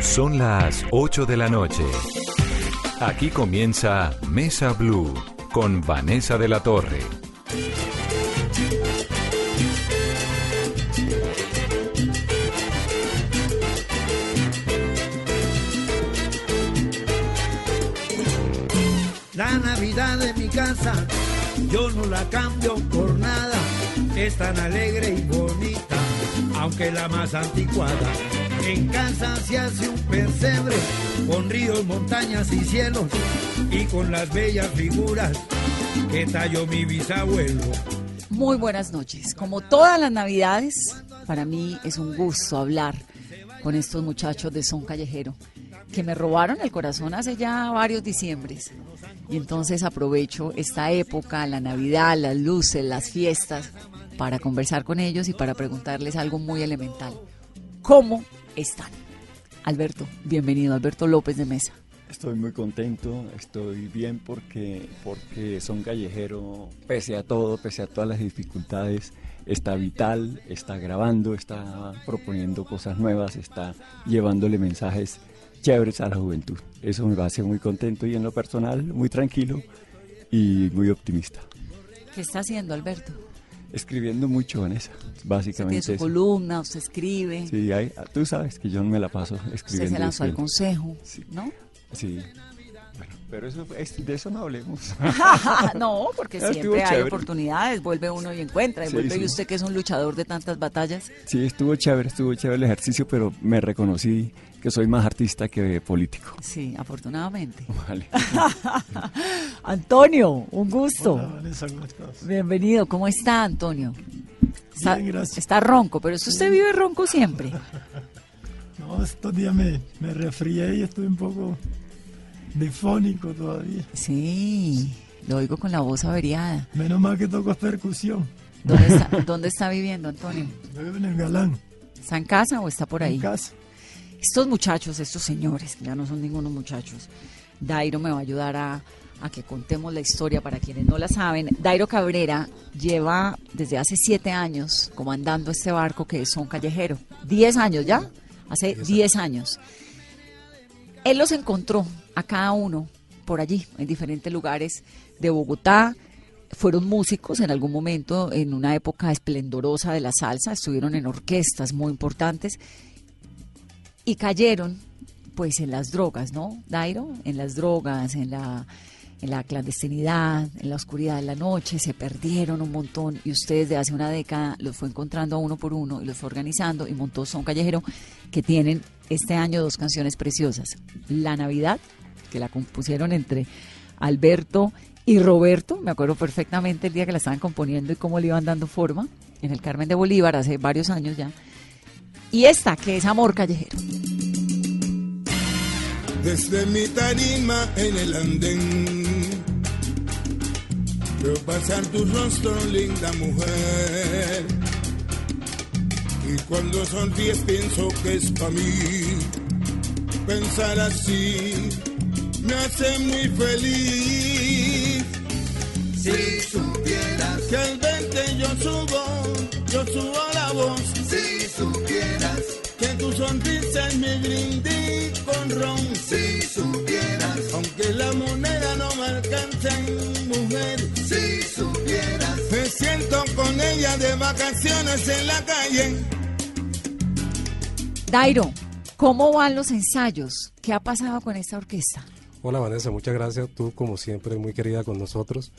Son las 8 de la noche. Aquí comienza Mesa Blue con Vanessa de la Torre. La Navidad de mi casa, yo no la cambio por nada. Es tan alegre y bonita, aunque la más anticuada. En casa se hace un pesebre, con ríos, montañas y cielos, y con las bellas figuras que talló mi bisabuelo. Muy buenas noches. Como todas las navidades, para mí es un gusto hablar con estos muchachos de Son Callejero, que me robaron el corazón hace ya varios diciembres. Y entonces aprovecho esta época, la Navidad, las luces, las fiestas, para conversar con ellos y para preguntarles algo muy elemental. ¿Cómo están? Alberto, bienvenido, Alberto López de Mesa. Estoy muy contento, estoy bien porque, porque son callejero, pese a todo, pese a todas las dificultades, está vital, está grabando, está proponiendo cosas nuevas, está llevándole mensajes chéveres a la juventud. Eso me hace muy contento y en lo personal muy tranquilo y muy optimista. ¿Qué está haciendo Alberto? Escribiendo mucho, Vanessa, básicamente. Usted tiene su columna, usted escribe, Sí, hay- tú sabes que yo no me la paso escribiendo. usted se lanzó al consejo, Sí. ¿no? Sí. Bueno, pero eso, es- de eso no hablemos. no, porque siempre hay chévere. oportunidades, vuelve uno y encuentra, y Sí, vuelve sí. y usted que es un luchador de tantas batallas. Sí, estuvo chévere, estuvo chévere el ejercicio, pero me reconocí que soy más artista que político. Sí, afortunadamente. Vale. Antonio, un gusto. Hola, Vanessa, ¿cómo estás? Bienvenido, ¿cómo está Antonio? Está, Bien, gracias. está ronco, pero eso usted vive ronco siempre. No, estos días me, me resfrié y estoy un poco difónico todavía. Sí, lo oigo con la voz averiada. Menos mal que toco percusión. ¿Dónde está, dónde está viviendo Antonio? Yo vivo en el Galán, ¿Está en casa o está por ahí? en casa. Estos muchachos, estos señores, que ya no son ningunos muchachos, Dairo me va a ayudar a, a que contemos la historia para quienes no la saben. Dairo Cabrera lleva desde hace siete años comandando este barco que es Son Callejero. ¿Diez años ya? Hace diez años. Él los encontró a cada uno por allí, en diferentes lugares de Bogotá. Fueron músicos en algún momento, en una época esplendorosa de la salsa, estuvieron en orquestas muy importantes y cayeron pues en las drogas, ¿no, Dairo? En las drogas, en la, en la clandestinidad, en la oscuridad de la noche, se perdieron un montón y usted desde hace una década los fue encontrando uno por uno y los fue organizando y montó Son Callejero que tienen este año dos canciones preciosas. La Navidad, que la compusieron entre Alberto y Roberto, me acuerdo perfectamente el día que la estaban componiendo y cómo le iban dando forma, en el Carmen de Bolívar hace varios años ya. Y esta, que es Amor Callejero. Desde mi tarima en el andén Veo pasar tu rostro, linda mujer. Y cuando sonríes pienso que es para mí. Pensar así me hace muy feliz. Si supieras que al verte yo subo, yo subo la voz Si supieras que tu sonrisa es mi brindis con ron Si supieras Aunque la moneda no me alcanza en mujer Si supieras Me siento con ella de vacaciones en la calle Dairo, ¿cómo van los ensayos? ¿Qué ha pasado con esta orquesta? Hola Vanessa, muchas gracias. Tú como siempre muy querida con nosotros.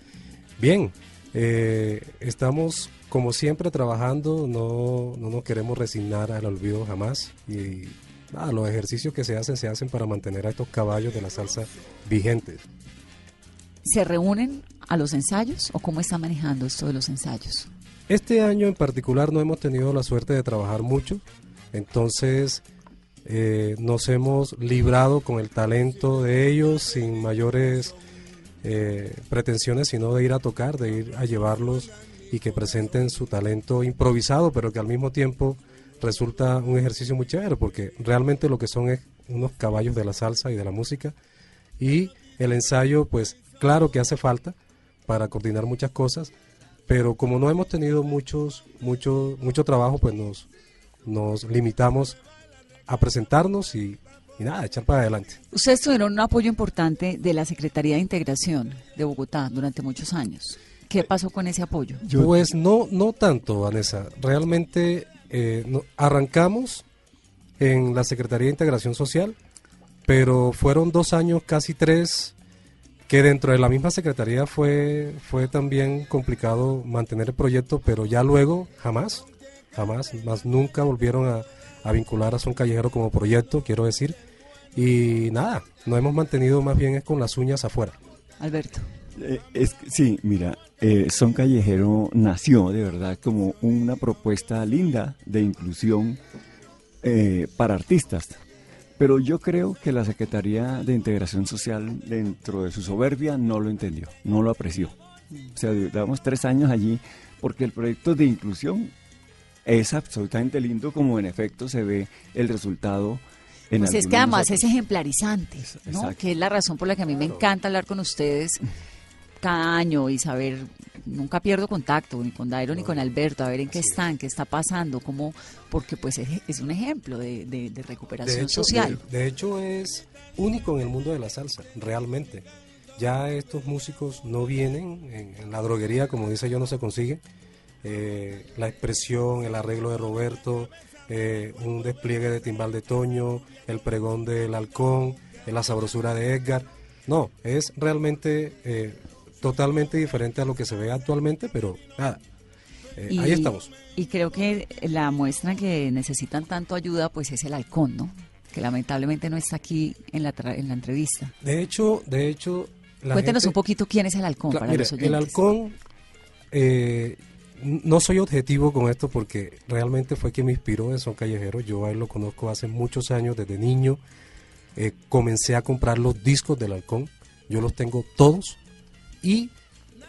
Bien, eh, estamos como siempre trabajando, no, no nos queremos resignar al olvido jamás y nada, los ejercicios que se hacen se hacen para mantener a estos caballos de la salsa vigentes. ¿Se reúnen a los ensayos o cómo está manejando esto de los ensayos? Este año en particular no hemos tenido la suerte de trabajar mucho, entonces eh, nos hemos librado con el talento de ellos sin mayores eh, pretensiones, sino de ir a tocar, de ir a llevarlos y que presenten su talento improvisado, pero que al mismo tiempo resulta un ejercicio muy chévere, porque realmente lo que son es unos caballos de la salsa y de la música. Y el ensayo, pues claro que hace falta para coordinar muchas cosas, pero como no hemos tenido muchos, mucho, mucho trabajo, pues nos, nos limitamos a presentarnos y, y nada, echar para adelante. Ustedes tuvieron un apoyo importante de la Secretaría de Integración de Bogotá durante muchos años. ¿Qué pasó con ese apoyo? Pues no, no tanto, Vanessa. Realmente eh, no- arrancamos en la Secretaría de Integración Social, pero fueron dos años, casi tres, que dentro de la misma Secretaría fue, fue también complicado mantener el proyecto, pero ya luego jamás, jamás, más nunca volvieron a, a vincular a Son Callejero como proyecto, quiero decir. Y nada, nos hemos mantenido más bien es con las uñas afuera. Alberto. Eh, es sí, mira, eh, Son Callejero nació de verdad como una propuesta linda de inclusión eh, para artistas. Pero yo creo que la Secretaría de Integración Social, dentro de su soberbia, no lo entendió, no lo apreció. O sea, llevamos tres años allí porque el proyecto de inclusión es absolutamente lindo, como en efecto se ve el resultado. En Pues es que además es ejemplarizante. Que es la razón por la que a mí me encanta hablar con ustedes cada año y saber, nunca pierdo contacto ni con Dairo ni con Alberto, a ver en qué están, qué está pasando, cómo, porque pues es, es un ejemplo de, de- de recuperación de hecho, social. De, hecho, es único en el mundo de la salsa, realmente. Ya estos músicos no vienen en, en la droguería, como dice yo, no se consigue. Eh, la expresión, el arreglo de Roberto, eh, un despliegue de timbal de Toño, el pregón del halcón, eh, la sabrosura de Edgar. No, es realmente eh, totalmente diferente a lo que se ve actualmente, pero nada, eh, Y- ahí estamos. Y creo que la muestra que necesitan tanto ayuda pues es el halcón, ¿no? Que lamentablemente no está aquí en la, tra- en la entrevista. De hecho, de hecho... la Cuéntenos gente- un poquito quién es el halcón para mire, los el oyentes. halcón, eh, no soy objetivo con esto porque realmente fue quien me inspiró en Son Callejero. Yo a él lo conozco hace muchos años, desde niño. Eh, comencé a comprar los discos del halcón. Yo los tengo todos. Y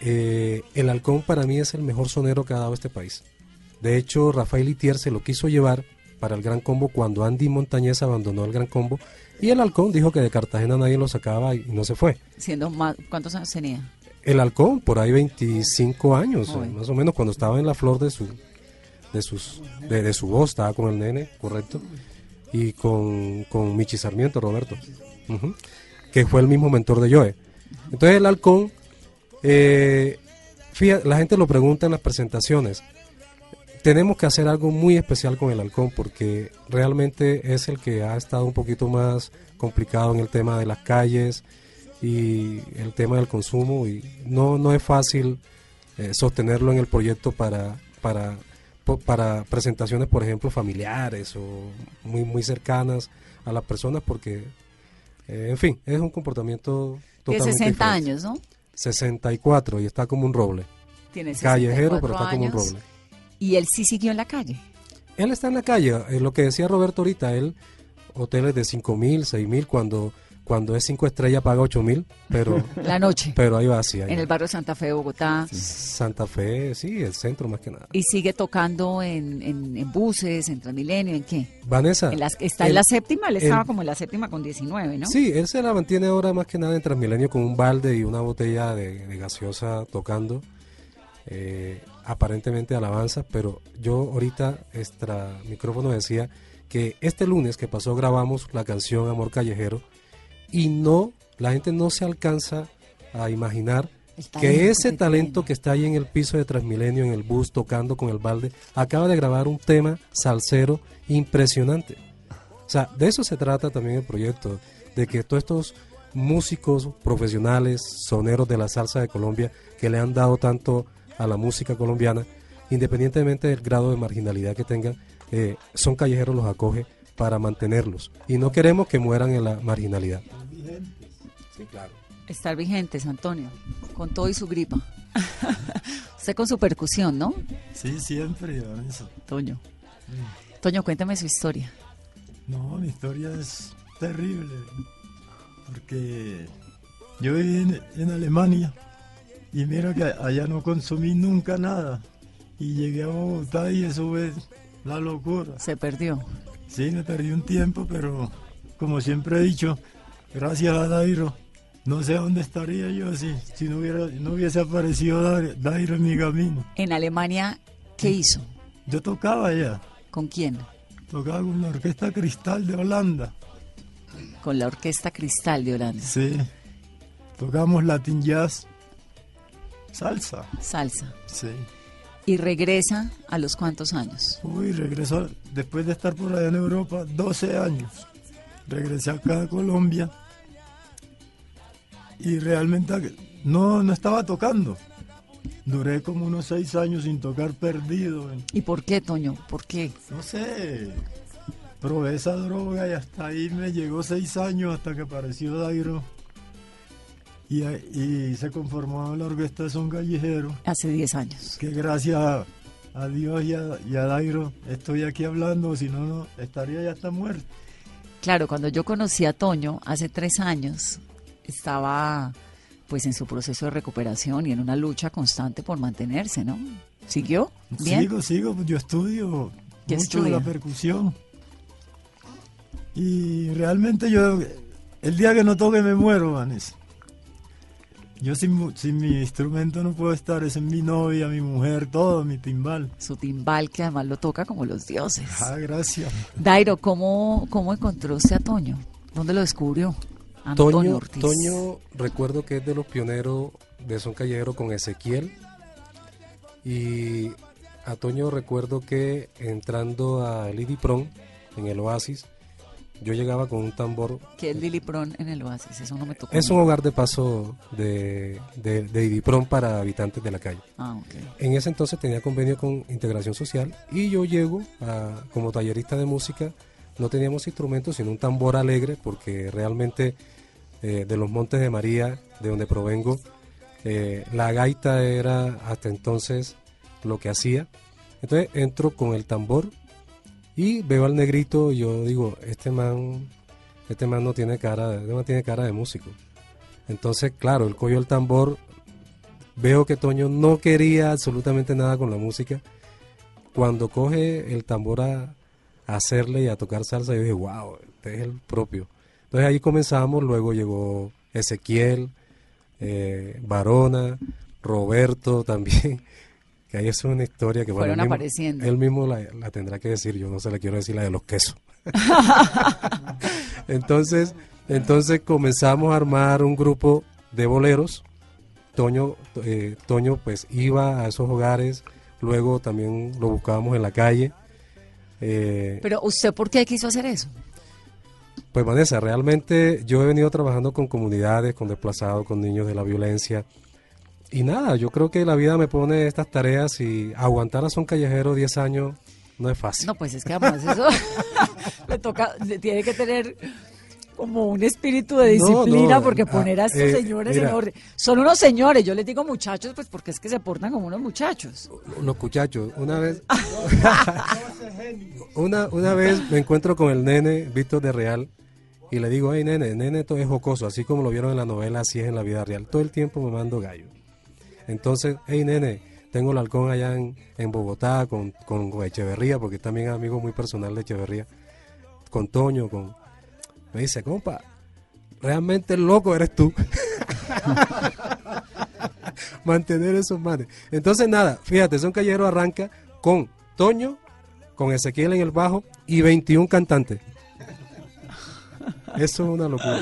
eh, el halcón para mí es el mejor sonero que ha dado este país. De hecho, Rafael Itier se lo quiso llevar para el Gran Combo cuando Andy Montañez abandonó el Gran Combo. Y el halcón dijo que de Cartagena nadie lo sacaba y no se fue. Siendo más, ¿Cuántos años tenía? El halcón, por ahí 25 años, más o menos, cuando estaba en la flor de su de sus de, de su voz, estaba con el nene, correcto, y con, con Michi Sarmiento, Roberto, que fue el mismo mentor de Joe. Entonces el halcón, eh, fíjate, la gente lo pregunta en las presentaciones, tenemos que hacer algo muy especial con el halcón porque realmente es el que ha estado un poquito más complicado en el tema de las calles y el tema del consumo y no, no es fácil eh, sostenerlo en el proyecto para, para, para presentaciones, por ejemplo, familiares o muy, muy cercanas a las personas porque, eh, en fin, es un comportamiento totalmente 60 diferente. años, ¿no? 64 y está como un roble. Tiene Callejero, 64 pero está como un roble. Y él sí siguió en la calle. Él está en la calle, eh, lo que decía Roberto ahorita, él hoteles de 5 mil, 6 mil, cuando, cuando es 5 estrellas paga 8 mil, pero, La noche. pero ahí va, sí. ahí en va. el barrio Santa Fe de Bogotá. Santa Fe, sí, el centro más que nada. Y sigue tocando en, en, en buses, en Transmilenio, ¿en qué? Vanessa. En las- está en la séptima, él estaba como en la séptima con 19, ¿no? Sí, él se la mantiene ahora más que nada en Transmilenio con un balde y una botella de, de gaseosa tocando. eh, aparentemente alabanza, pero yo ahorita extra micrófono decía que este lunes que pasó grabamos la canción Amor Callejero y no, la gente no se alcanza a imaginar que ese talento que está ahí en el piso de Transmilenio, en el bus, tocando con el balde, acaba de grabar un tema salsero impresionante. O sea, de eso se trata también el proyecto, de que todos estos músicos profesionales, soneros de la salsa de Colombia, que le han dado tanto a la música colombiana, independientemente del grado de marginalidad que tengan, eh, son callejeros los acoge para mantenerlos. Y no queremos que mueran en la marginalidad. Sí, claro. Estar vigentes, Antonio, con todo y su gripa. Usted con su percusión, ¿no? Sí, siempre, Vanessa. Toño. Toño, cuéntame su historia. No, mi historia es terrible. Porque yo viví en, en Alemania y mira que allá no consumí nunca nada. Y llegué a Bogotá y eso es la locura. Se perdió. Sí, me perdí un tiempo, pero como siempre he dicho, gracias a Dairo, no sé dónde estaría yo si, si no, hubiera, no hubiese aparecido Dairo, Dairo en mi camino. En Alemania, ¿qué hizo? Yo tocaba allá, ¿Con quién? tocaba con la Orquesta Cristal de Holanda. Con la Orquesta Cristal de Holanda. Sí, tocamos Latin Jazz, salsa. Salsa. Sí. Y regresa a los cuántos años. Uy, regresó después de estar por allá en Europa 12 años. Regresé acá a Colombia y realmente no, no estaba tocando. Duré como unos seis años sin tocar perdido. ¿Y por qué, Toño? ¿Por qué? No sé, probé esa droga y hasta ahí me llegó seis años hasta que apareció Dairo. Y, y se conformó la orquesta de Son Callejero. Hace 10 años. Que gracias a, a Dios y a, y a Dairo estoy aquí hablando, si no, no estaría ya hasta muerto. Claro, cuando yo conocí a Toño hace tres años, estaba pues en su proceso de recuperación y en una lucha constante por mantenerse, ¿no? ¿Siguió? ¿Bien? Sigo, sigo, yo estudio ¿Qué mucho estudia? la percusión. Y realmente yo, el día que no toque me muero, Vanessa. Yo sin, mi instrumento no puedo estar, es mi novia, mi mujer, todo, mi timbal. Su timbal que además lo toca como los dioses. Ah, gracias. Dairo, ¿cómo, cómo encontró usted a Toño? ¿Dónde lo descubrió? Antonio Toño, Ortiz. Toño, recuerdo que es de los pioneros de Son Callejero con Ezequiel. Y a Toño recuerdo que entrando a Lidi Pron, en el Oasis, yo llegaba con un tambor. Que es Lili Pron en el Oasis, eso no me tocó. Es un hogar de paso de, de, para habitantes de la calle. Ah, ok. En ese entonces tenía convenio con Integración Social y yo llego a- como tallerista de música. No teníamos instrumentos, sino un tambor alegre, porque realmente eh, de los Montes de María, de donde provengo, eh, la gaita era hasta entonces lo que hacía. Entonces entro con el tambor y veo al negrito y yo digo, este man, este man no tiene cara, este man tiene cara de músico. Entonces, claro, el cogió el tambor, veo que Toño no quería absolutamente nada con la música. Cuando coge el tambor a, a hacerle y a tocar salsa, yo dije, wow, este es el propio. Entonces ahí comenzamos, luego llegó Ezequiel, eh, Varona, Roberto también, que ahí es una historia que bueno, Fueron él mismo- apareciendo. Él mismo la, la tendrá que decir, yo no se la quiero decir la de los quesos. entonces, entonces comenzamos a armar un grupo de boleros. Toño, eh, Toño pues iba a esos hogares, luego también lo buscábamos en la calle. Eh, Pero usted, ¿por qué quiso hacer eso? pues Vanessa, realmente yo he venido trabajando con comunidades, con desplazados, con niños de la violencia. Y nada, yo creo que la vida me pone estas tareas y aguantar a Son Callejero 10 años no es fácil. No, pues es que además eso le toca, le tiene que tener como un espíritu de No, disciplina no, porque ah, poner a estos eh, señores en mira. orden. Son unos señores, yo les digo muchachos, pues porque es que se portan como unos muchachos. Los muchachos, una vez, una, una vez me encuentro con el nene Víctor de Real y le digo, hey nene, nene todo es jocoso, así como lo vieron en la novela, así es en la vida real. Todo el tiempo me mando gallo. Entonces, hey nene, tengo el halcón allá en, en Bogotá con, con, con Echeverría, porque también es amigo muy personal de Echeverría, con Toño, con... Me dice, compa, realmente el loco eres tú. Mantener esos manes. Entonces, nada, fíjate, Son Callejero arranca con Toño, con Ezequiel en el bajo y 21 cantantes. Eso es una locura.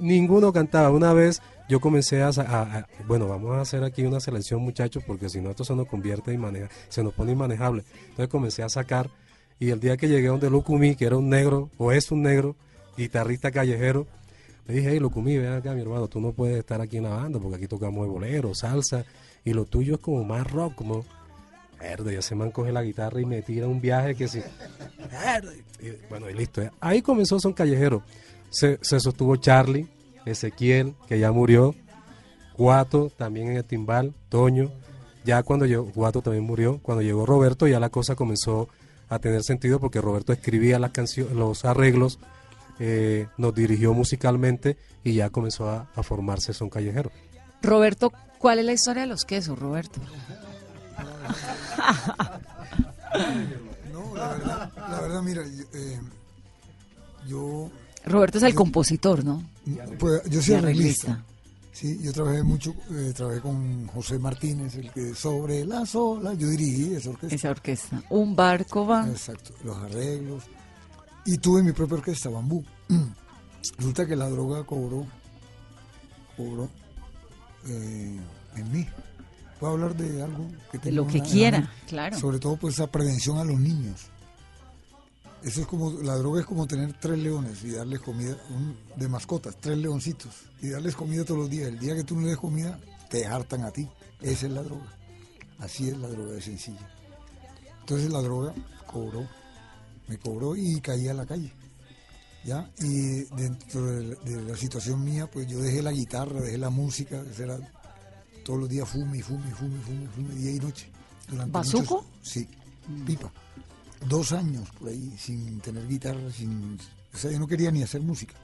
Ninguno cantaba. Una vez yo comencé a, Bueno, vamos a hacer aquí una selección, muchachos, porque si no, esto se nos convierte y maneja, se nos pone inmanejable. Entonces comencé a sacar. Y el día que llegué donde Lucumí, que era un negro, o es un negro, guitarrista callejero, le dije, hey, Lucumí, ven acá, mi hermano, tú no puedes estar aquí en la banda, porque aquí tocamos de bolero, salsa, y lo tuyo es como más rock, como. Verde, ya se man coge la guitarra y me tira un viaje que sí. Y, bueno, y listo. Ahí comenzó Son Callejero. Se, se sostuvo Charlie, Ezequiel, que ya murió, Guato también en el timbal, Toño. Ya cuando llegó, Guato también murió. Cuando llegó Roberto, ya la cosa comenzó a tener sentido porque Roberto escribía las canciones, los arreglos, eh, nos dirigió musicalmente y ya comenzó a, a formarse Son Callejero. Roberto, ¿cuál es la historia de los quesos, Roberto? No, la verdad, la verdad mira, eh, yo, Roberto es el yo- compositor, ¿no? pues, yo soy Y arreglista. Sí, yo trabajé mucho, eh, trabajé con José Martínez, el que sobre las olas, yo dirigí esa orquesta. Esa orquesta. Un barco va. Exacto, los arreglos. Y tuve mi propia orquesta, Bambú. Resulta que la droga cobró, cobró eh, en mí. Puedo hablar de algo que De tenga lo que una- quiera, claro. Sobre todo pues esa prevención a los niños. Eso es como, la droga es como tener tres leones y darles comida, un- de mascotas, tres leoncitos, y darles comida todos los días. El día que tú no les des comida, te hartan a ti. Esa es la droga. Así es la droga de sencilla. Entonces la droga cobró, me cobró y caí a la calle. ¿Ya? Y dentro de la, de la situación mía, pues yo dejé la guitarra, dejé la música, era todos los días fume y fume y fume y fume, fume, día y noche. Durante ¿Bazuco? muchos- sí, pipa. Dos años por ahí sin tener guitarra, sin... O sea, yo no quería ni hacer música.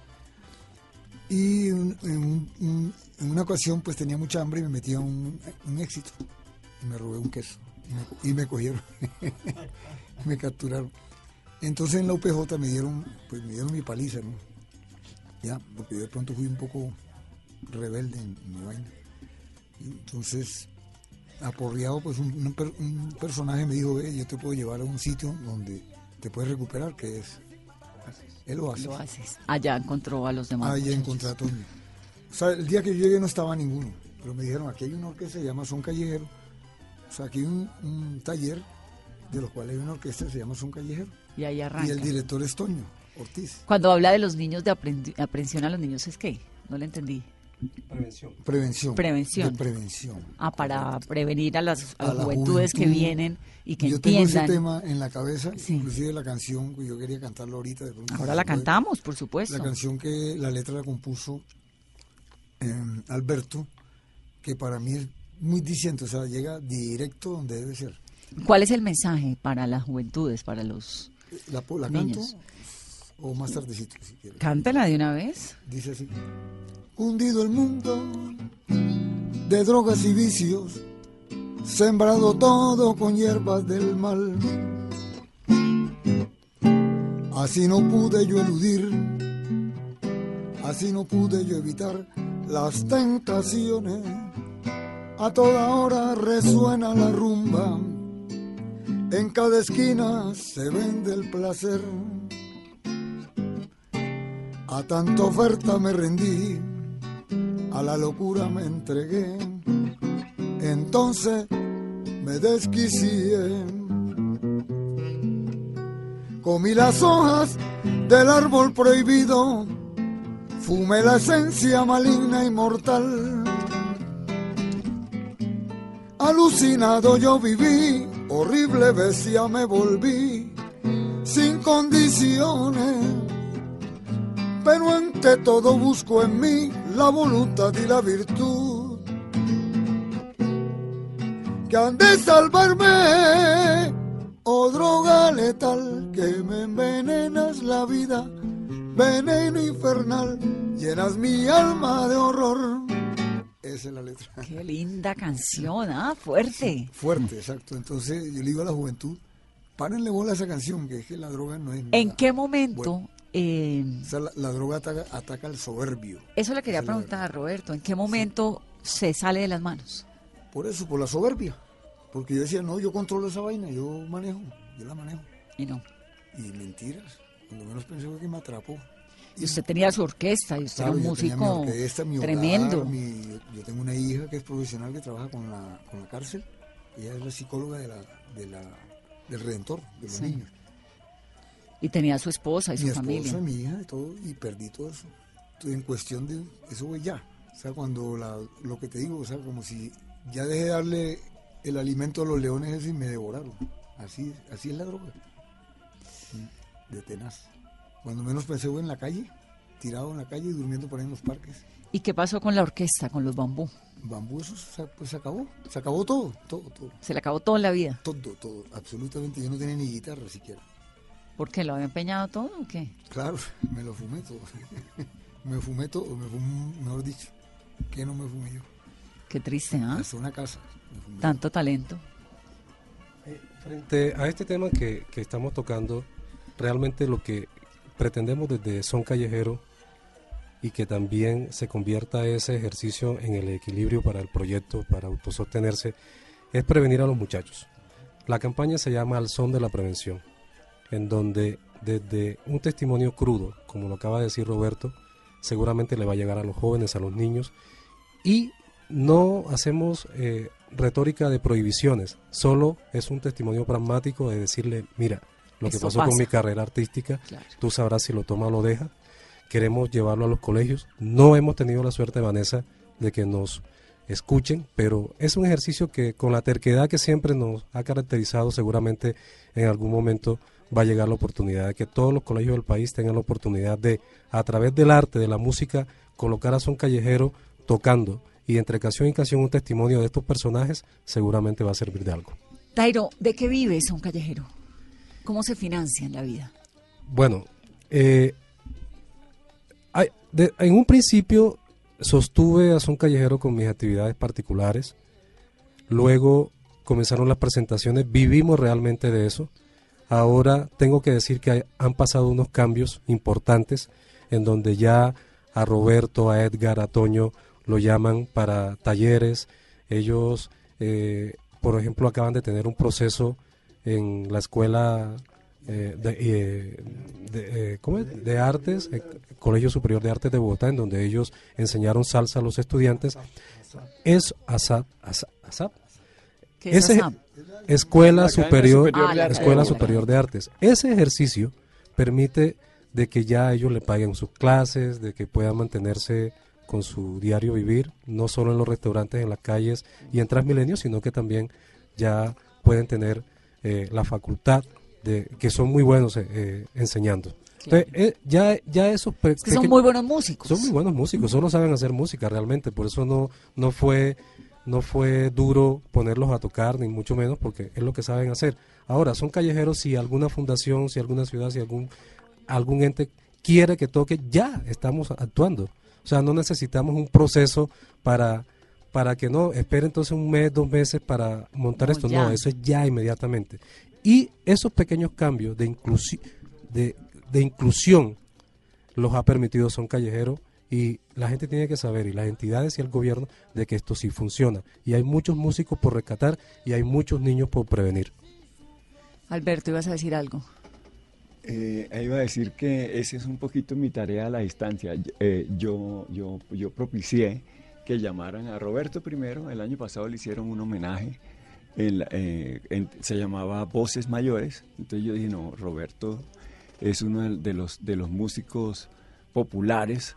Y un- en, un- un- en una ocasión pues tenía mucha hambre y me metí a un, un éxito. Y me robé un queso. Y me, y me cogieron. me capturaron. Entonces en la UPJ me dieron, pues me dieron mi paliza, ¿no? Ya, porque yo de pronto fui un poco rebelde en, mi vaina. Entonces, aporreado, pues un, un per- un personaje me dijo, ve, yo te puedo llevar a un sitio donde te puedes recuperar, que es el oasis. Lo haces. Allá encontró a los demás. Muchachos. encontré a Toño. O sea, el día que yo llegué no estaba ninguno, pero me dijeron, aquí hay una orquesta que se llama Son Callejero. O sea, aquí hay un, un taller de los cuales hay una orquesta que se llama Son Callejero. Y ahí Y arranca. el director es Toño Ortiz. Cuando habla de los niños de aprensión a los niños, ¿es qué? No le entendí. Prevención. Prevención. Prevención. De prevención. Ah, para prevenir a las, a A la juventudes que vienen y que yo entiendan. tengo ese tema en la cabeza, Sí. inclusive la canción, que yo quería cantarla ahorita. De pronto, Ahora la cantamos, por supuesto. La canción que la letra la compuso eh, Alberto, que para mí es muy diciente, o sea, llega directo donde debe ser. ¿Cuál es el mensaje para las juventudes, para los ¿La, canto o más tardecito, si quieres? Cántala de una vez. Dice así. Hundido el mundo de drogas y vicios, sembrado todo con hierbas del mal. Así no pude yo eludir, así no pude yo evitar las tentaciones. A toda hora resuena la rumba, en cada esquina se vende el placer. A tanta oferta me rendí, a la locura me entregué, entonces me desquicié. Comí las hojas del árbol prohibido, fumé la esencia maligna y mortal. Alucinado yo viví, horrible bestia me volví, sin condiciones pero ante todo busco en mí la voluntad y la virtud que han de salvarme. Oh droga letal que me envenenas la vida, veneno infernal, llenas mi alma de horror. Esa es la letra. Qué linda canción, ¿ah? Fuerte. Fuerte, exacto. Entonces yo le digo a la juventud, párenle bola a esa canción, que es que la droga no es nada. ¿En qué momento? Bueno. eh, O sea, la, la droga ataca, ataca al soberbio. eso le quería preguntar a Roberto. ¿En qué momento se sale de las manos? Por eso, por la soberbia. Porque yo decía, no, yo controlo esa vaina, yo manejo, yo la manejo. Y no. Y mentiras. Cuando menos pensé que me atrapó. Y usted tenía su orquesta y usted Claro, era un tenía mi músico orquesta, mi hogar, tremendo. mi- yo tengo una hija que es profesional que trabaja con la, con la cárcel. Ella es la psicóloga de la, de la, del Redentor, de los Sí. niños. Y tenía su esposa y su mi familia. esposa, mi hija y todo, y perdí todo eso. Entonces, en cuestión de, eso fue ya. O sea, cuando la, lo que te digo, o sea, como si ya dejé de darle el alimento a los leones y me devoraron. Así, así es la droga. De tenaz. Cuando menos pensé fue en la calle tirado en la calle y durmiendo por ahí en los parques. ¿Y qué pasó con la orquesta, con los bambú? Bambú, eso se, pues se acabó, se acabó todo, todo, todo. Se le acabó todo en la vida. Todo, todo, absolutamente. Yo no tenía ni guitarra siquiera. ¿Por qué? ¿Lo había empeñado todo o qué? Claro, me lo fumé todo. me fumé todo, me fumé, mejor dicho, que no me fumé yo. Qué triste, ¿ah? Hasta una casa. Tanto talento. Frente a este tema que, que estamos tocando, realmente lo que pretendemos desde Son Callejero y que también se convierta ese ejercicio en el equilibrio para el proyecto, para autosostenerse, es prevenir a los muchachos. La campaña se llama Al Son de la Prevención, en donde desde un testimonio crudo, como lo acaba de decir Roberto, seguramente le va a llegar a los jóvenes, a los niños, y no hacemos eh, retórica de prohibiciones, solo es un testimonio pragmático de decirle, mira, lo que pasó con mi carrera artística, Claro. tú sabrás si lo toma o lo deja. Queremos llevarlo a los colegios. No hemos tenido la suerte, Vanessa, de que nos escuchen, pero es un ejercicio que con la terquedad que siempre nos ha caracterizado, seguramente en algún momento va a llegar la oportunidad de que todos los colegios del país tengan la oportunidad de, a través del arte, de la música, colocar a son callejero tocando y entre canción y canción un testimonio de estos personajes, seguramente va a servir de algo. Tairo, ¿de qué vives un callejero? ¿Cómo se financia en la vida? Bueno, eh, en un principio sostuve a Son Callejero con mis actividades particulares. Luego comenzaron las presentaciones, vivimos realmente de eso. Ahora tengo que decir que han pasado unos cambios importantes en donde ya a Roberto, a Edgar, a Toño lo llaman para talleres. Ellos, eh, por ejemplo, acaban de tener un proceso en la escuela eh, de, eh, de, eh, ¿cómo es? de artes, Colegio Superior de Artes de Bogotá, en donde ellos enseñaron salsa a los estudiantes. Es ASAP, ASAP, ASAP. ¿Qué es Ese- ASAP? Escuela Superior, Superior de Arte. Escuela Ah, Superior de Artes. Ese ejercicio permite de que ya ellos le paguen sus clases, de que puedan mantenerse con su diario vivir, no solo en los restaurantes, en las calles y en Transmilenio, sino que también ya pueden tener eh, la facultad de que son muy buenos eh, eh, enseñando. Entonces, eh, ya, ya esos pe- Es que son muy buenos músicos. son muy buenos músicos, solo saben hacer música realmente, por eso no, no fue no fue duro ponerlos a tocar, ni mucho menos, porque es lo que saben hacer. Ahora, son callejeros, si alguna fundación, si alguna ciudad, si algún, algún ente quiere que toque, ya estamos actuando. O sea, no necesitamos un proceso para, para que no, espere entonces un mes, dos meses para montar No, esto. ya. No, eso es ya inmediatamente. Y esos pequeños cambios de, inclusi- de, de inclusión los ha permitido Son Callejero y la gente tiene que saber, y las entidades y el gobierno, de que esto sí funciona. Y hay muchos músicos por rescatar y hay muchos niños por prevenir. Alberto, ibas a decir algo. Eh, iba a decir que esa es un poquito mi tarea a la distancia. Yo- eh, yo, yo, yo propicié que llamaran a Roberto primero. El año pasado le hicieron un homenaje. El, eh, en- se llamaba Voces Mayores. Entonces yo dije, no, Roberto es uno de- los, de los músicos populares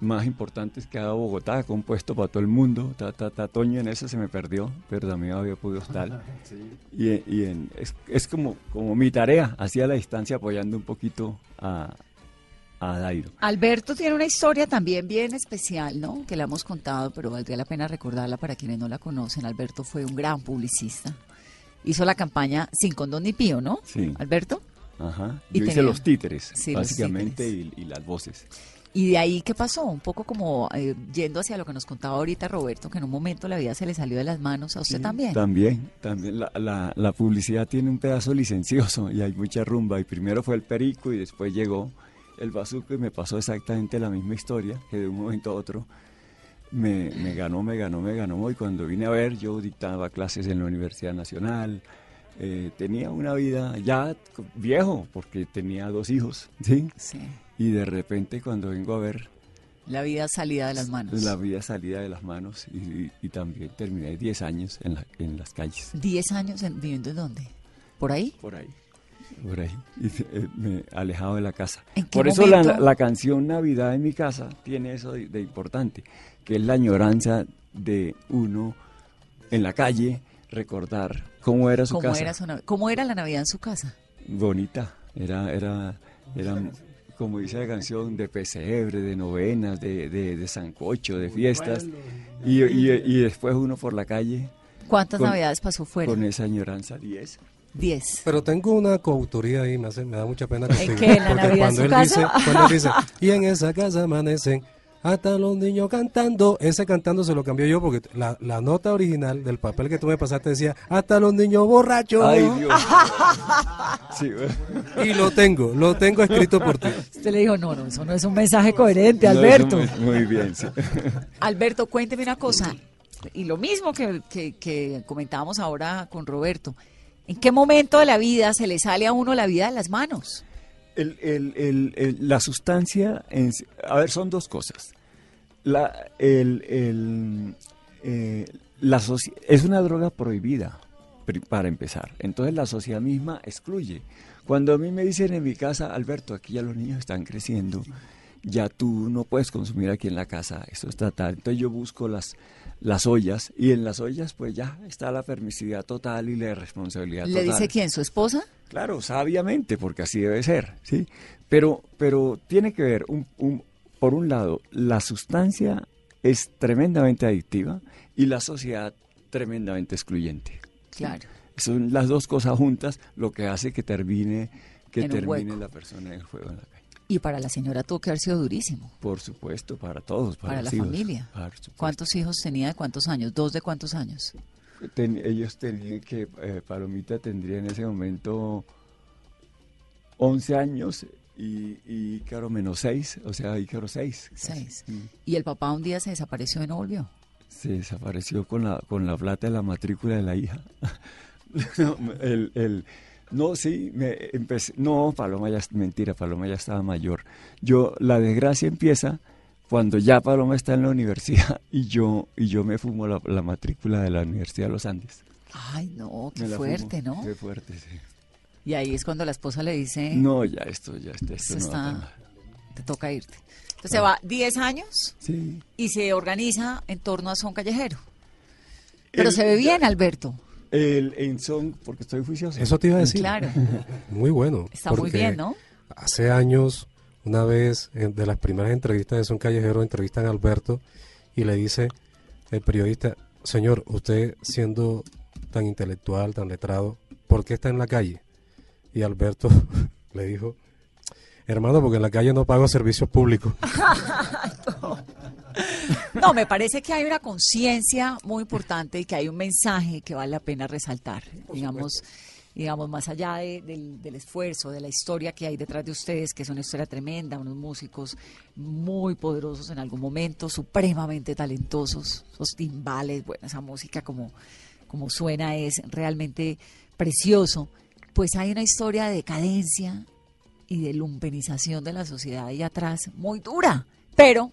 más importantes que ha dado Bogotá, ha compuesto para todo el mundo. Ta, ta, ta, Toño en eso se me perdió, pero también había podido estar. Y, y en- es, es como, como mi tarea, así a la distancia, apoyando un poquito a, a Dairo. Alberto tiene una historia también bien especial, ¿no? Que la hemos contado, pero valdría la pena recordarla para quienes no la conocen. Alberto fue un gran publicista. Hizo la campaña Sin Condón ni Pío, ¿no? Sí. Alberto. Ajá. Y Yo hice tenía- los títeres, Sí, los básicamente, y, y las voces. Y de ahí, ¿qué pasó? Un poco como eh, yendo hacia lo que nos contaba ahorita Roberto, que en un momento la vida se le salió de las manos. ¿A usted Sí, también? También, también. La, la- la publicidad tiene un pedazo licencioso y hay mucha rumba. Y primero fue el perico y después llegó el bazuco me pasó exactamente la misma historia, que de un momento a otro me, me ganó, me ganó, me ganó. Y cuando vine a ver, yo dictaba clases en la Universidad Nacional. eh, tenía una vida ya viejo, porque tenía dos hijos, ¿sí? Sí. Y de repente cuando vengo a ver La vida salida de las manos. la vida salida de las manos y, y- y también terminé 10 años en, la- en las calles. ¿Diez años en- viviendo en dónde? ¿Por ahí? Por ahí. Por ahí. Y, eh, me alejado de la casa. ¿En qué Por eso la, la canción Navidad en mi casa tiene eso de, de importante, que es la añoranza de uno en la calle, recordar cómo era su ¿Cómo casa. era, su ¿Cómo era la Navidad en su casa? Bonita. Era, era, era como dice la canción, de pesebre, de novenas, de, de, de sancocho, de fiestas. Y, y, y después uno por la calle. ¿Cuántas con- navidades pasó fuera? Con esa añoranza 10. Diez. Pero tengo una coautoría ahí, me, hace- me da mucha pena contigo. qué? ¿En la porque Navidad cuando su él, casa? dice, cuando él dice, y en esa casa amanecen hasta los niños cantando, ese cantando se lo cambió yo porque la, la nota original del papel que tú me pasaste decía, hasta los niños borrachos. Ay, Dios. Sí, Y lo tengo, lo tengo escrito por ti. Usted le dijo, no, no, eso no es un mensaje coherente, No, Alberto. muy, muy bien, sí. Alberto, cuénteme una cosa. Y lo mismo que, que- que comentábamos ahora con Roberto. ¿En qué momento de la vida se le sale a uno la vida de las manos? El- la sustancia, en a ver, son dos cosas. La, eh, la es una droga prohibida, para empezar. Entonces la sociedad misma excluye. Cuando a mí me dicen en mi casa, Alberto, aquí ya los niños están creciendo, ya tú no puedes consumir aquí en la casa, esto está tal. Entonces yo busco las, las ollas y en las ollas pues ya está la permisividad total y la responsabilidad ¿Le total. dice quién? ¿Su esposa? Claro, sabiamente, porque así debe ser, ¿sí? Pero, pero tiene que ver, un, un- por un lado, la sustancia es tremendamente adictiva y la sociedad tremendamente excluyente. Claro. Son las dos cosas juntas lo que hace que termine, que termine hueco. la persona en el juego en la calle. Y para la señora tuvo que haber sido durísimo. Por supuesto, para todos, para, Para, la hijos. familia. ¿Cuántos hijos tenía de cuántos años? ¿Dos de cuántos años? Ten- ellos tenían que, eh, Palomita tendría en ese momento 11 años y, y Ícaro menos 6, o sea, Ícaro 6. Seis. Y el papá un día se desapareció y no volvió. Se desapareció con la, con la plata de la matrícula de la hija. no, el, el- no, sí, me empecé, no, Paloma ya, mentira, Paloma ya estaba mayor. Yo, la desgracia empieza cuando ya Paloma está en la universidad y yo, y yo me fumo la, la matrícula de la Universidad de los Andes. Ay, no, qué fuerte, fumo. ¿no? Qué fuerte, sí. Y ahí es cuando la esposa le dice, No, ya esto, ya está, esto Esto no está- te toca irte. Entonces se va 10 años Sí. y se organiza en torno a Son Callejero. Pero El- se ve bien, Alberto. El, en son, porque estoy juicioso. Eso te iba a decir. Claro. Muy bueno. Está muy bien, ¿no? Hace años, una vez, en- de las primeras entrevistas de Son Callejero, entrevistan a Alberto y le dice el periodista, señor, usted siendo tan intelectual, tan letrado, ¿por qué está en la calle? Y Alberto le dijo, hermano, porque en la calle no pago servicios públicos. No, me parece que hay una conciencia muy importante y que hay un mensaje que vale la pena resaltar. Digamos, digamos más allá de- del, del esfuerzo, de la historia que hay detrás de ustedes, que es una historia tremenda, unos músicos muy poderosos en algún momento, supremamente talentosos, esos timbales, bueno, esa música como, como suena es realmente precioso. Pues hay una historia de decadencia y de lumpenización de la sociedad ahí atrás muy dura, pero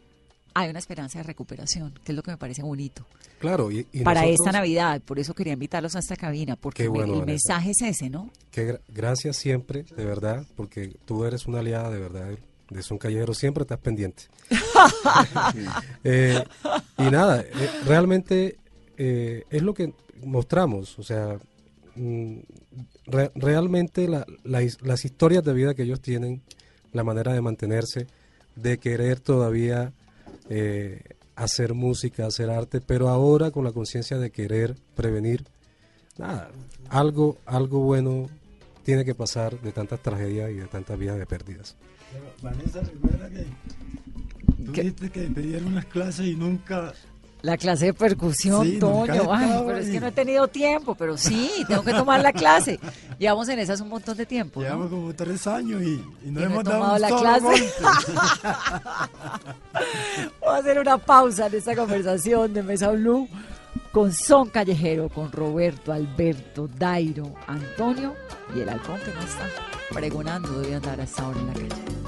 hay una esperanza de recuperación, que es lo que me parece bonito. Claro, y, y para nosotros- esta Navidad, por eso quería invitarlos a esta cabina, porque Qué me- bueno, el Vanessa. mensaje es ese, ¿no? que gra- gracias siempre, de verdad, porque tú eres una aliada de verdad de Son Callejero, siempre estás pendiente. Eh, y nada, eh, realmente eh, es lo que mostramos, o sea, mm, re- realmente la- la las historias de vida que ellos tienen, la manera de mantenerse, de querer todavía eh, hacer música, hacer arte, pero ahora con la conciencia de querer prevenir, nada, algo, algo bueno tiene que pasar de tantas tragedias y de tantas vidas de pérdidas. Vanessa, recuerda que tú ¿Qué? dijiste que te dieron unas clases y nunca... La clase de percusión, Sí, Toño. Ay, pero es que no he tenido tiempo, pero sí, tengo que tomar la clase. Llevamos en esas un montón de tiempo. ¿no? Llevamos como tres años y, y no Y no he hemos dado tomado un la solo clase. Voy a hacer una pausa en esta conversación de Mesa Blue con Son Callejero, con Roberto, Alberto, Dairo, Antonio y el halcón que no está pregonando debe andar hasta ahora en la calle.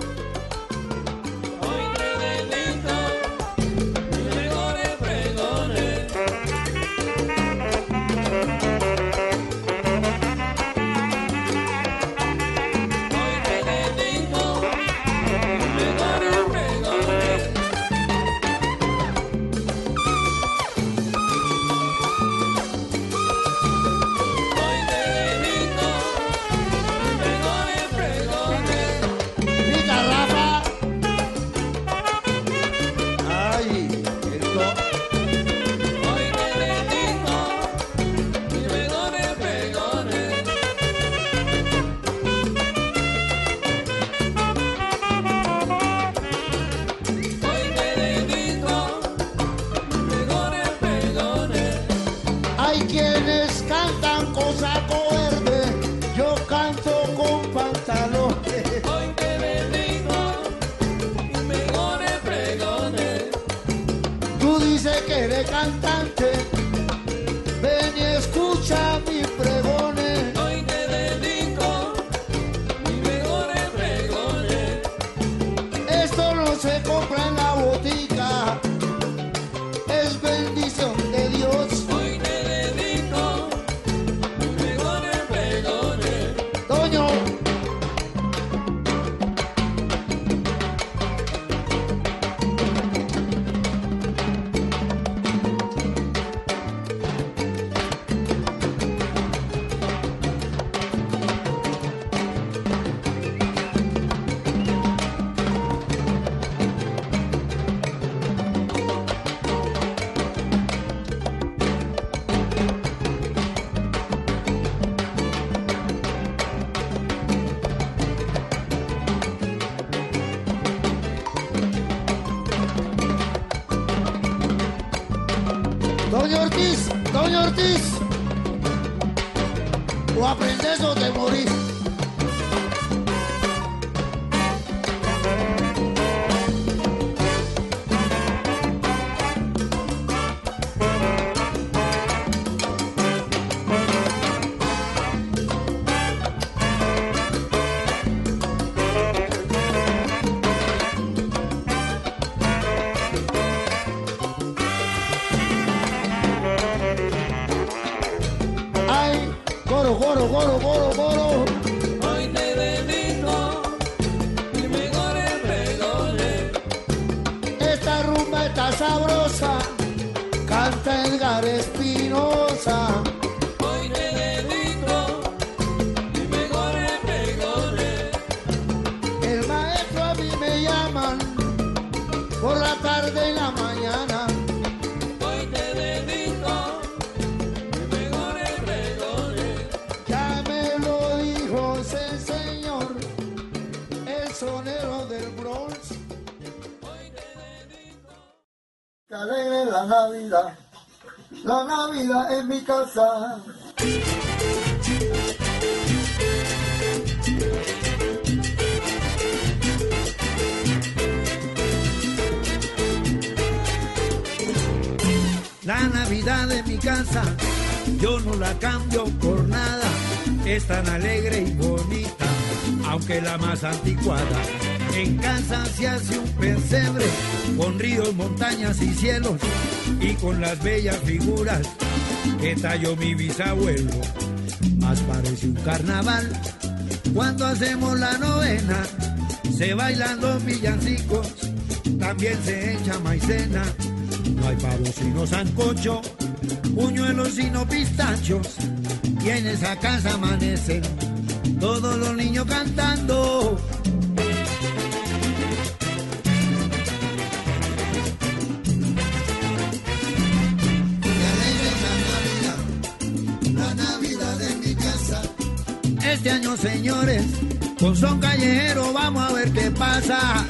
Coro, coro, coro, coro. Hoy te dedico y mejores pregones. Esta rumba está sabrosa. Canta Edgar Espinosa. La Navidad, la Navidad en mi casa. La Navidad de mi casa, yo no la cambio por nada. Es tan alegre y bonita, aunque la más anticuada. En casa se hace un pesebre, con ríos, montañas y cielos, y con las bellas figuras que talló mi bisabuelo. Más parece un carnaval cuando hacemos la novena. Se bailan los villancicos, también se echa maicena. No hay pavo sino sancocho, puñuelos sino pistachos. Y en esa casa amanecen todos los niños cantando. Este año, señores, con son callejero, vamos a ver qué pasa.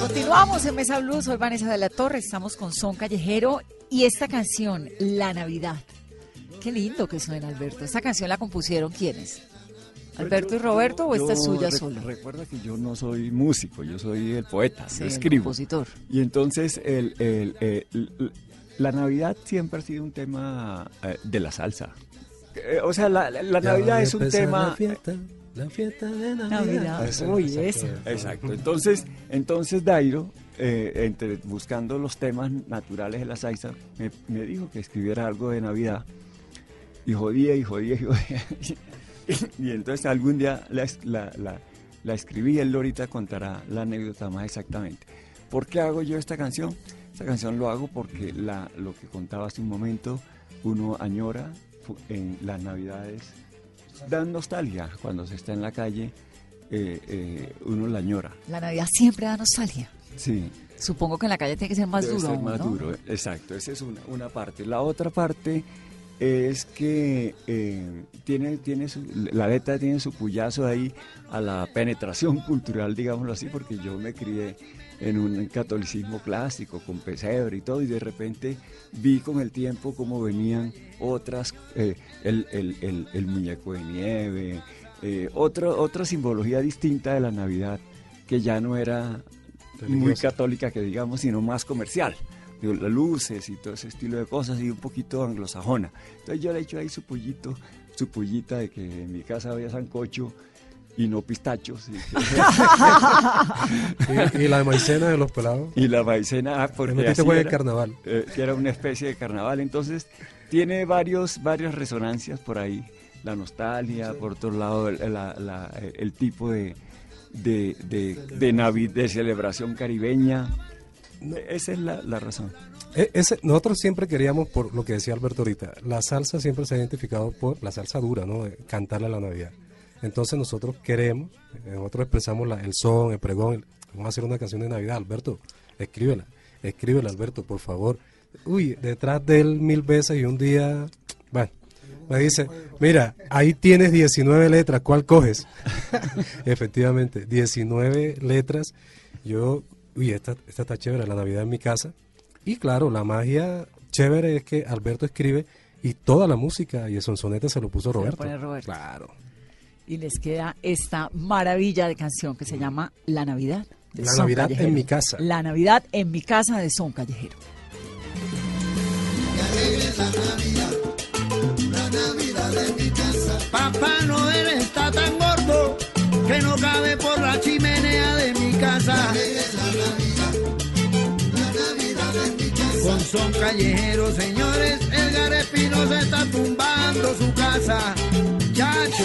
Continuamos en Mesa Blue, soy Vanessa de la Torre, estamos con Son Callejero y esta canción, La Navidad. Qué lindo que suena, Alberto. ¿Esta canción la compusieron quiénes? ¿Alberto y Roberto o esta es suya re- sola? Recuerda que yo no soy músico, yo soy el poeta, Sí, yo el escribo. compositor. Y entonces el, el- el- la Navidad siempre ha sido un tema eh, de la salsa. Eh, o sea, la, la- Navidad es un tema... La fiesta, la fiesta de Navidad. Navidad. Exacto, Uy, exacto. esa. Exacto. Entonces, entonces Dairo, eh, entre, buscando los temas naturales de la salsa, me, me dijo que escribiera algo de Navidad. Y jodía, y jodía, y jodía. y, entonces algún día la, la, la- la escribí, él ahorita contará la anécdota más exactamente. ¿Por qué hago yo esta canción? Esta canción lo hago porque la, lo que contaba hace un momento, uno añora en las navidades, dan nostalgia cuando se está en la calle, eh, eh, uno la añora. La Navidad siempre da nostalgia. Sí. Supongo que en la calle tiene que ser más Debe duro. ser más ¿no? duro, exacto. Esa es una, una parte. La otra parte es que eh, tiene, tiene su- la letra tiene su puyazo ahí a la penetración cultural, digámoslo así, porque yo me crié en un catolicismo clásico, con pesebre y todo, y de repente vi con el tiempo cómo venían otras, eh, el, el- el- el muñeco de nieve, eh, otro- otra simbología distinta de la Navidad, que ya no era muy católica, que digamos, sino más comercial. Digo, las luces y todo ese estilo de cosas y un poquito anglosajona. Entonces yo le echo ahí su pollito, su pollita de que en mi casa había sancocho y no pistachos. Y, Y, la maicena de los pelados. y la maicena, ah, porque metiste así fue de era, carnaval. eh, que era una especie de carnaval. Entonces tiene varios, varias resonancias por ahí. La nostalgia, por otro lado, el, la- la- el tipo de, de, de, de de celebración caribeña. Esa es la, la razón. E- ese- nosotros siempre queríamos, por lo que decía Alberto ahorita, la salsa siempre se ha identificado por la salsa dura, ¿no? Cantarle a la Navidad. Entonces nosotros queremos, eh, nosotros expresamos la- el son, el pregón, el- vamos a hacer una canción de Navidad, Alberto, escríbela, escríbela, Alberto, por favor. Uy, detrás de él mil veces y un día, bueno, me dice, mira, ahí tienes 19 letras, ¿cuál coges? Efectivamente, 19 letras. Yo, uy, esta, esta está chévere, la Navidad en mi casa. Y claro, la magia chévere es que Alberto escribe y toda la música y el sonsonete se lo puso Se lo Roberto. pone Roberto. Claro. Y les queda esta maravilla de canción que se llama La Navidad. de La Son Navidad en mi casa. La Navidad en mi casa de Son Callejero. Papá Noel está tan gordo que no cabe por la chimenea de mi casa. Con son callejero, señores, Edgar Espino se está tumbando su casa. Chacho.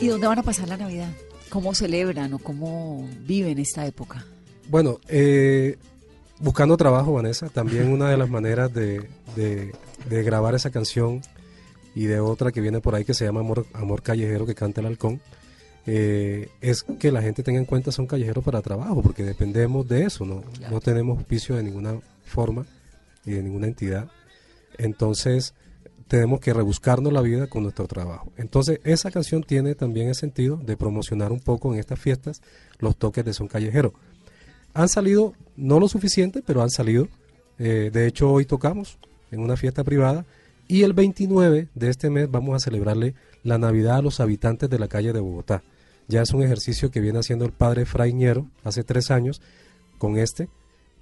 ¿Y dónde van a pasar la Navidad? ¿Cómo celebran o cómo viven esta época? Bueno, eh, buscando trabajo, Vanessa, también una de las maneras de, de- de grabar esa canción y de otra que viene por ahí que se llama Amor, Amor Callejero que canta el halcón, eh, es que la gente tenga en cuenta son callejeros para trabajo, porque dependemos de eso, no, no tenemos auspicio de ninguna forma y de ninguna entidad. Entonces, tenemos que rebuscarnos la vida con nuestro trabajo. Entonces, esa canción tiene también el sentido de promocionar un poco en estas fiestas los toques de son callejero. Han salido, no lo suficiente, pero han salido. Eh, de hecho, hoy tocamos en una fiesta privada y el 29 de este mes vamos a celebrarle la Navidad a los habitantes de la calle de Bogotá. Ya es un ejercicio que viene haciendo el padre Fraiñero hace tres años con este.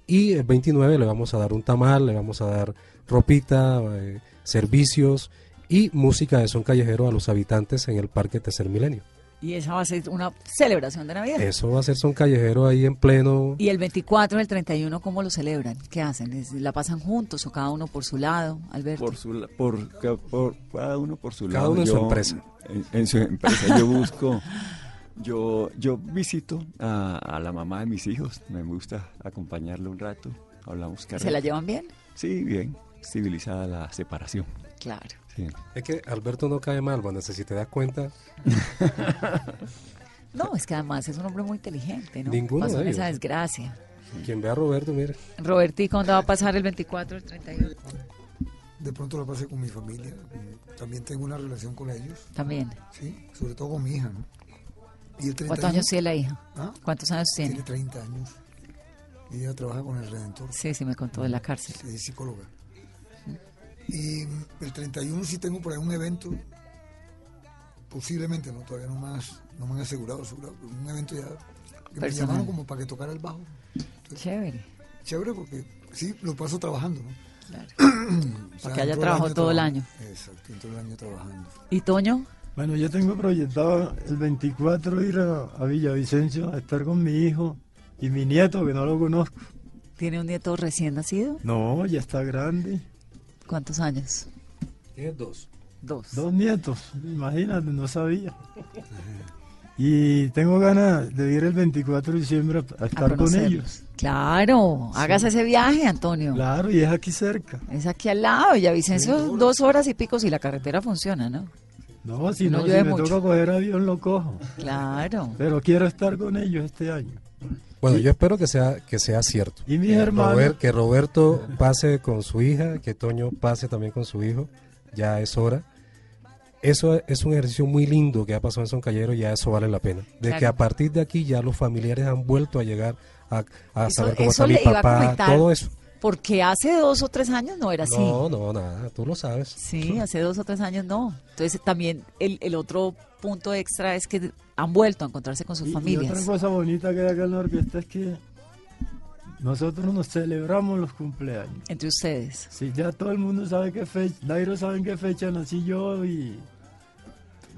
Y el 29 le vamos a dar un tamal, le vamos a dar ropita, eh, servicios y música de son callejero a los habitantes en el Parque Tercer Milenio. Y esa va a ser una celebración de Navidad. Eso va a ser son callejero ahí en pleno. ¿Y el 24 y el 31 cómo lo celebran? ¿Qué hacen? ¿Es- ¿La pasan juntos o cada uno por su lado, Alberto? por su la- por, por cada uno por su Cada lado uno en su Yo, empresa. en, en su empresa yo busco yo yo visito a, a la mamá de mis hijos me gusta acompañarle un rato hablamos ¿Se la llevan bien? sí bien civilizada la separación Claro. Sí. Es que Alberto no cae mal, Vanessa, si te das cuenta. No, es que además es un hombre muy inteligente, ¿no? Ninguno Pasó de ellos. esa desgracia. Quien ve a Roberto, mire. Robertico, ¿dónde va a pasar el 24 el 31? De pronto la pasé con mi familia. También tengo una relación con ellos. También. Sí, sobre todo con mi hija, ¿no? Y el 31, ¿Cuántos años tiene la hija? ¿Ah? ¿Cuántos años tiene? Tiene 30 años. Y ella trabaja con el Redentor. Sí, sí, me contó de la cárcel. Es psicóloga. Y el 31 sí tengo por ahí un evento, posiblemente, no todavía no me, has- no me han asegurado, asegurado, pero un evento ya que me llamaron como para que tocara el bajo. Chévere. Chévere porque sí, lo paso trabajando, ¿no? Claro. O sea, Para que haya año todo el año. Exacto, todo el año trabajando. ¿Y Toño? Bueno, yo tengo proyectado el 24 ir a, a Villavicencio a estar con mi hijo y mi nieto, que no lo conozco. ¿Tiene un nieto recién nacido? No, ya está grande. ¿Cuántos años? Tienes dos. Dos. Dos nietos, imagínate, no sabía. Y tengo ganas de ir el 24 de diciembre a, a A estar con ellos. Claro, hágase ese viaje, Antonio. Claro, y es aquí cerca. Es aquí al lado, Villavicencio, dos horas y pico si la carretera funciona, ¿no? No, si No no, si me mucho. toca coger avión lo cojo. Claro. Pero quiero estar con ellos este año. Bueno, yo espero que sea que sea cierto. Y mis Eh, hermanos. Robert- que Roberto pase con su hija, que Toño pase también con su hijo. Ya es hora. Eso es un ejercicio muy lindo que ha pasado en Son Callero y ya eso vale la pena. De Claro. que a partir de aquí ya los familiares han vuelto a llegar a, a Eso- saber cómo eso está mi le iba a papá, comentar. todo eso. Porque hace dos o tres años no era así. No, no, nada, tú lo sabes. Sí, hace dos o tres años no. Entonces también el, el otro punto extra es que han vuelto a encontrarse con sus Y- Y, familias. otra cosa bonita que hay acá en la orquesta es que nosotros nos celebramos los cumpleaños. Entre ustedes. Sí, ya todo el mundo sabe qué fecha, Dairo sabe en qué fecha nací yo y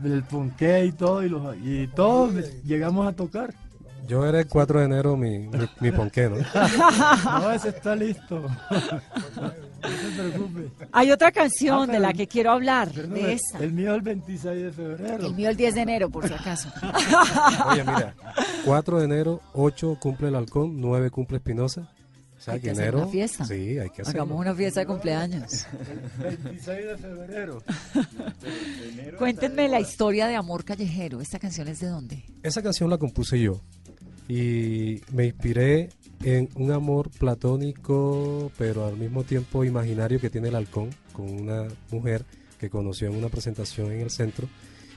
el ponqué y todo, y, los, y todos llegamos a tocar. Yo era el 4 de enero mi, mi, mi ponqué, ¿no? No, ese está listo. No se preocupe. Hay otra canción Ah, de la que quiero hablar, de el- esa. El mío el 26 de febrero. El mío el 10 de enero, por si acaso. Oye, mira, 4 de enero, 8 cumple el halcón, 9 cumple Espinosa. O sea, Hay que que hacer enero. una fiesta. Sí, hay que hacerlo. Hagamos una fiesta de cumpleaños. 26 de febrero. Cuéntenme la historia de Amor Callejero. ¿Esta canción es de dónde? Esa canción la compuse yo y me inspiré en un amor platónico, pero al mismo tiempo imaginario que tiene el halcón con una mujer que conoció en una presentación en el centro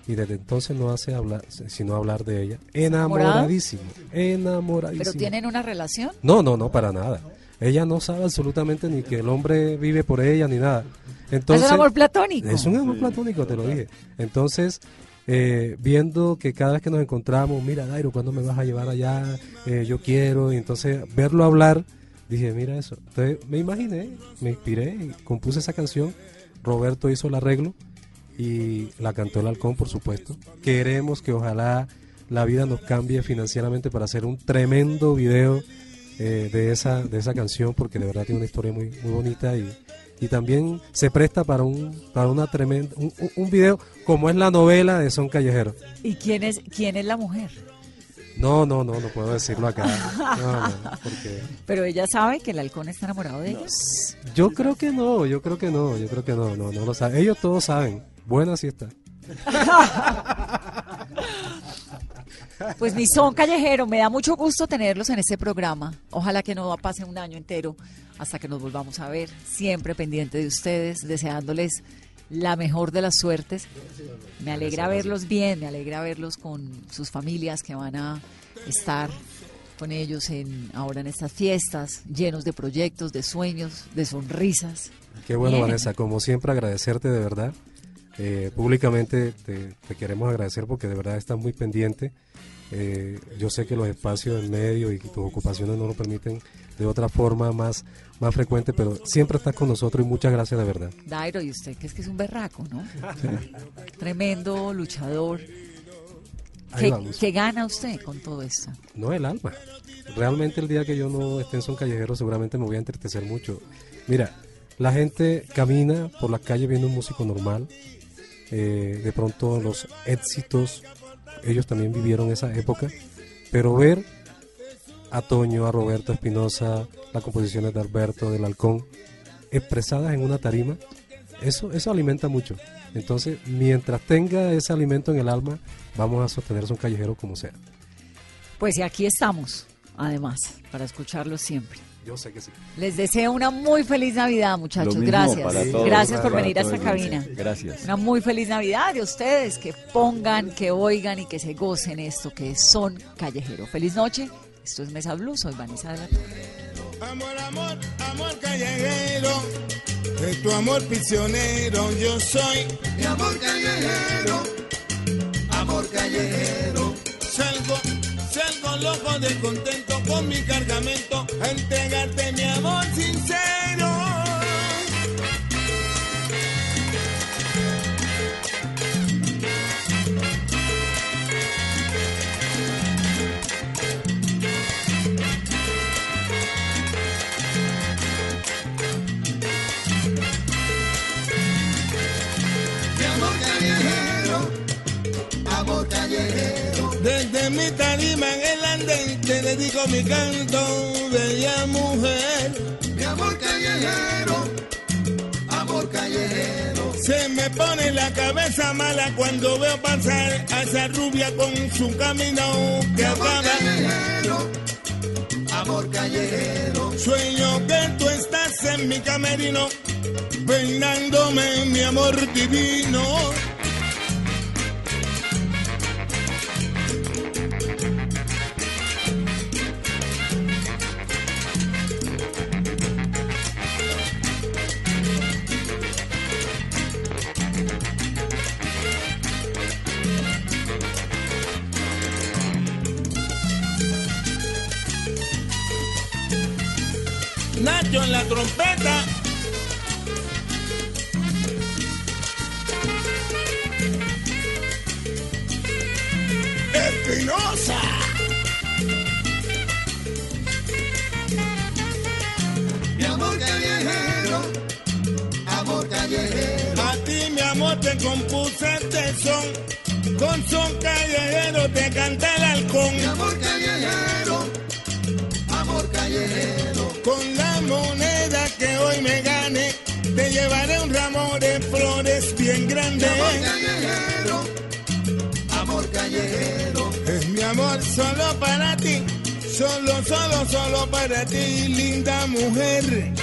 y desde entonces no hace hablar, sino hablar de ella. Enamoradísimo, enamoradísimo. ¿Pero tienen una relación? No, no, no, para nada. Ella no sabe absolutamente ni que el hombre vive por ella ni nada. Entonces, es un amor platónico. Es un amor platónico, te lo dije. Entonces, eh, viendo que cada vez que nos encontramos, mira, Dairo, ¿cuándo me vas a llevar allá? Eh, yo quiero. Y entonces, verlo hablar, dije, mira eso. Entonces, me imaginé, me inspiré compuse esa canción. Roberto hizo el arreglo y la cantó el halcón, por supuesto. Queremos que ojalá la vida nos cambie financieramente para hacer un tremendo video eh, de esa de esa canción porque de verdad tiene una historia muy muy bonita y, y también se presta para un para una tremenda un, un- video como es la novela de Son Callejero. ¿Y quién es, quién es la mujer? No, no, no, no puedo decirlo acá. No, no, porque Pero ella sabe que el halcón está enamorado de ella. yo creo que no, yo creo que no, yo creo que no, no, no lo saben. Ellos todos saben. Buena sí está. Pues mi son callejero, me da mucho gusto tenerlos en este programa. Ojalá que no pase un año entero hasta que nos volvamos a ver. Siempre pendiente de ustedes, deseándoles la mejor de las suertes. Me alegra verlos bien, me alegra verlos con sus familias que van a estar con ellos en ahora en estas fiestas, llenos de proyectos, de sueños, de sonrisas. Qué bueno, Bien. Vanessa. Como siempre, agradecerte de verdad. Eh, públicamente te, te queremos agradecer porque de verdad estás muy pendiente. Eh, yo sé que los espacios en medio y tus ocupaciones no lo permiten de otra forma más, más frecuente, pero siempre estás con nosotros y muchas gracias de verdad. Dairo, y usted que es que es un berraco, ¿no? Tremendo luchador. ¿Qué, qué gana usted con todo esto? No el alma. Realmente el día que yo no esté en Son Callejero seguramente me voy a entristecer mucho. Mira, la gente camina por las calles viendo un músico normal. eh, de pronto los éxitos, ellos también vivieron esa época. Pero ver a Toño, a Roberto Espinosa, las composiciones de Alberto, del Halcón, expresadas en una tarima, eso, eso alimenta mucho. Entonces, mientras tenga ese alimento en el alma, vamos a sostener Son Callejero como sea. Pues y aquí estamos, además, para escucharlos siempre. Yo sé que sí. Les deseo una muy feliz Navidad, muchachos. Gracias. para todos, Gracias por para venir a esta cabina. Gracias. Una muy feliz Navidad de ustedes, que pongan, que oigan y que se gocen esto que son callejero. Feliz noche. Esto es Mesa Blue, soy Vanessa de la Torre. Amor, amor, amor callejero, de tu amor prisionero yo soy. Mi amor callejero, amor callejero. Loco de contento con mi cargamento entregarte mi amor sincero. En el andén te dedico mi canto, bella mujer. Mi amor callejero, amor amor callejero. Se me pone la cabeza mala cuando veo pasar a esa rubia con su camino que Amor acaba. callejero, amor callejero. Sueño que tú estás en mi camerino, peinándome mi amor divino. Trompeta. Espinosa. Mi amor callejero, amor callejero. A ti, mi amor, te compuse este son. Con son callejero te canta el halcón. Mi amor callejero, amor callejero. Con la gane, te llevaré un ramo de flores bien grande. Amor callejero, amor callejero. Es mi amor solo para ti, solo, solo, solo para ti, linda mujer.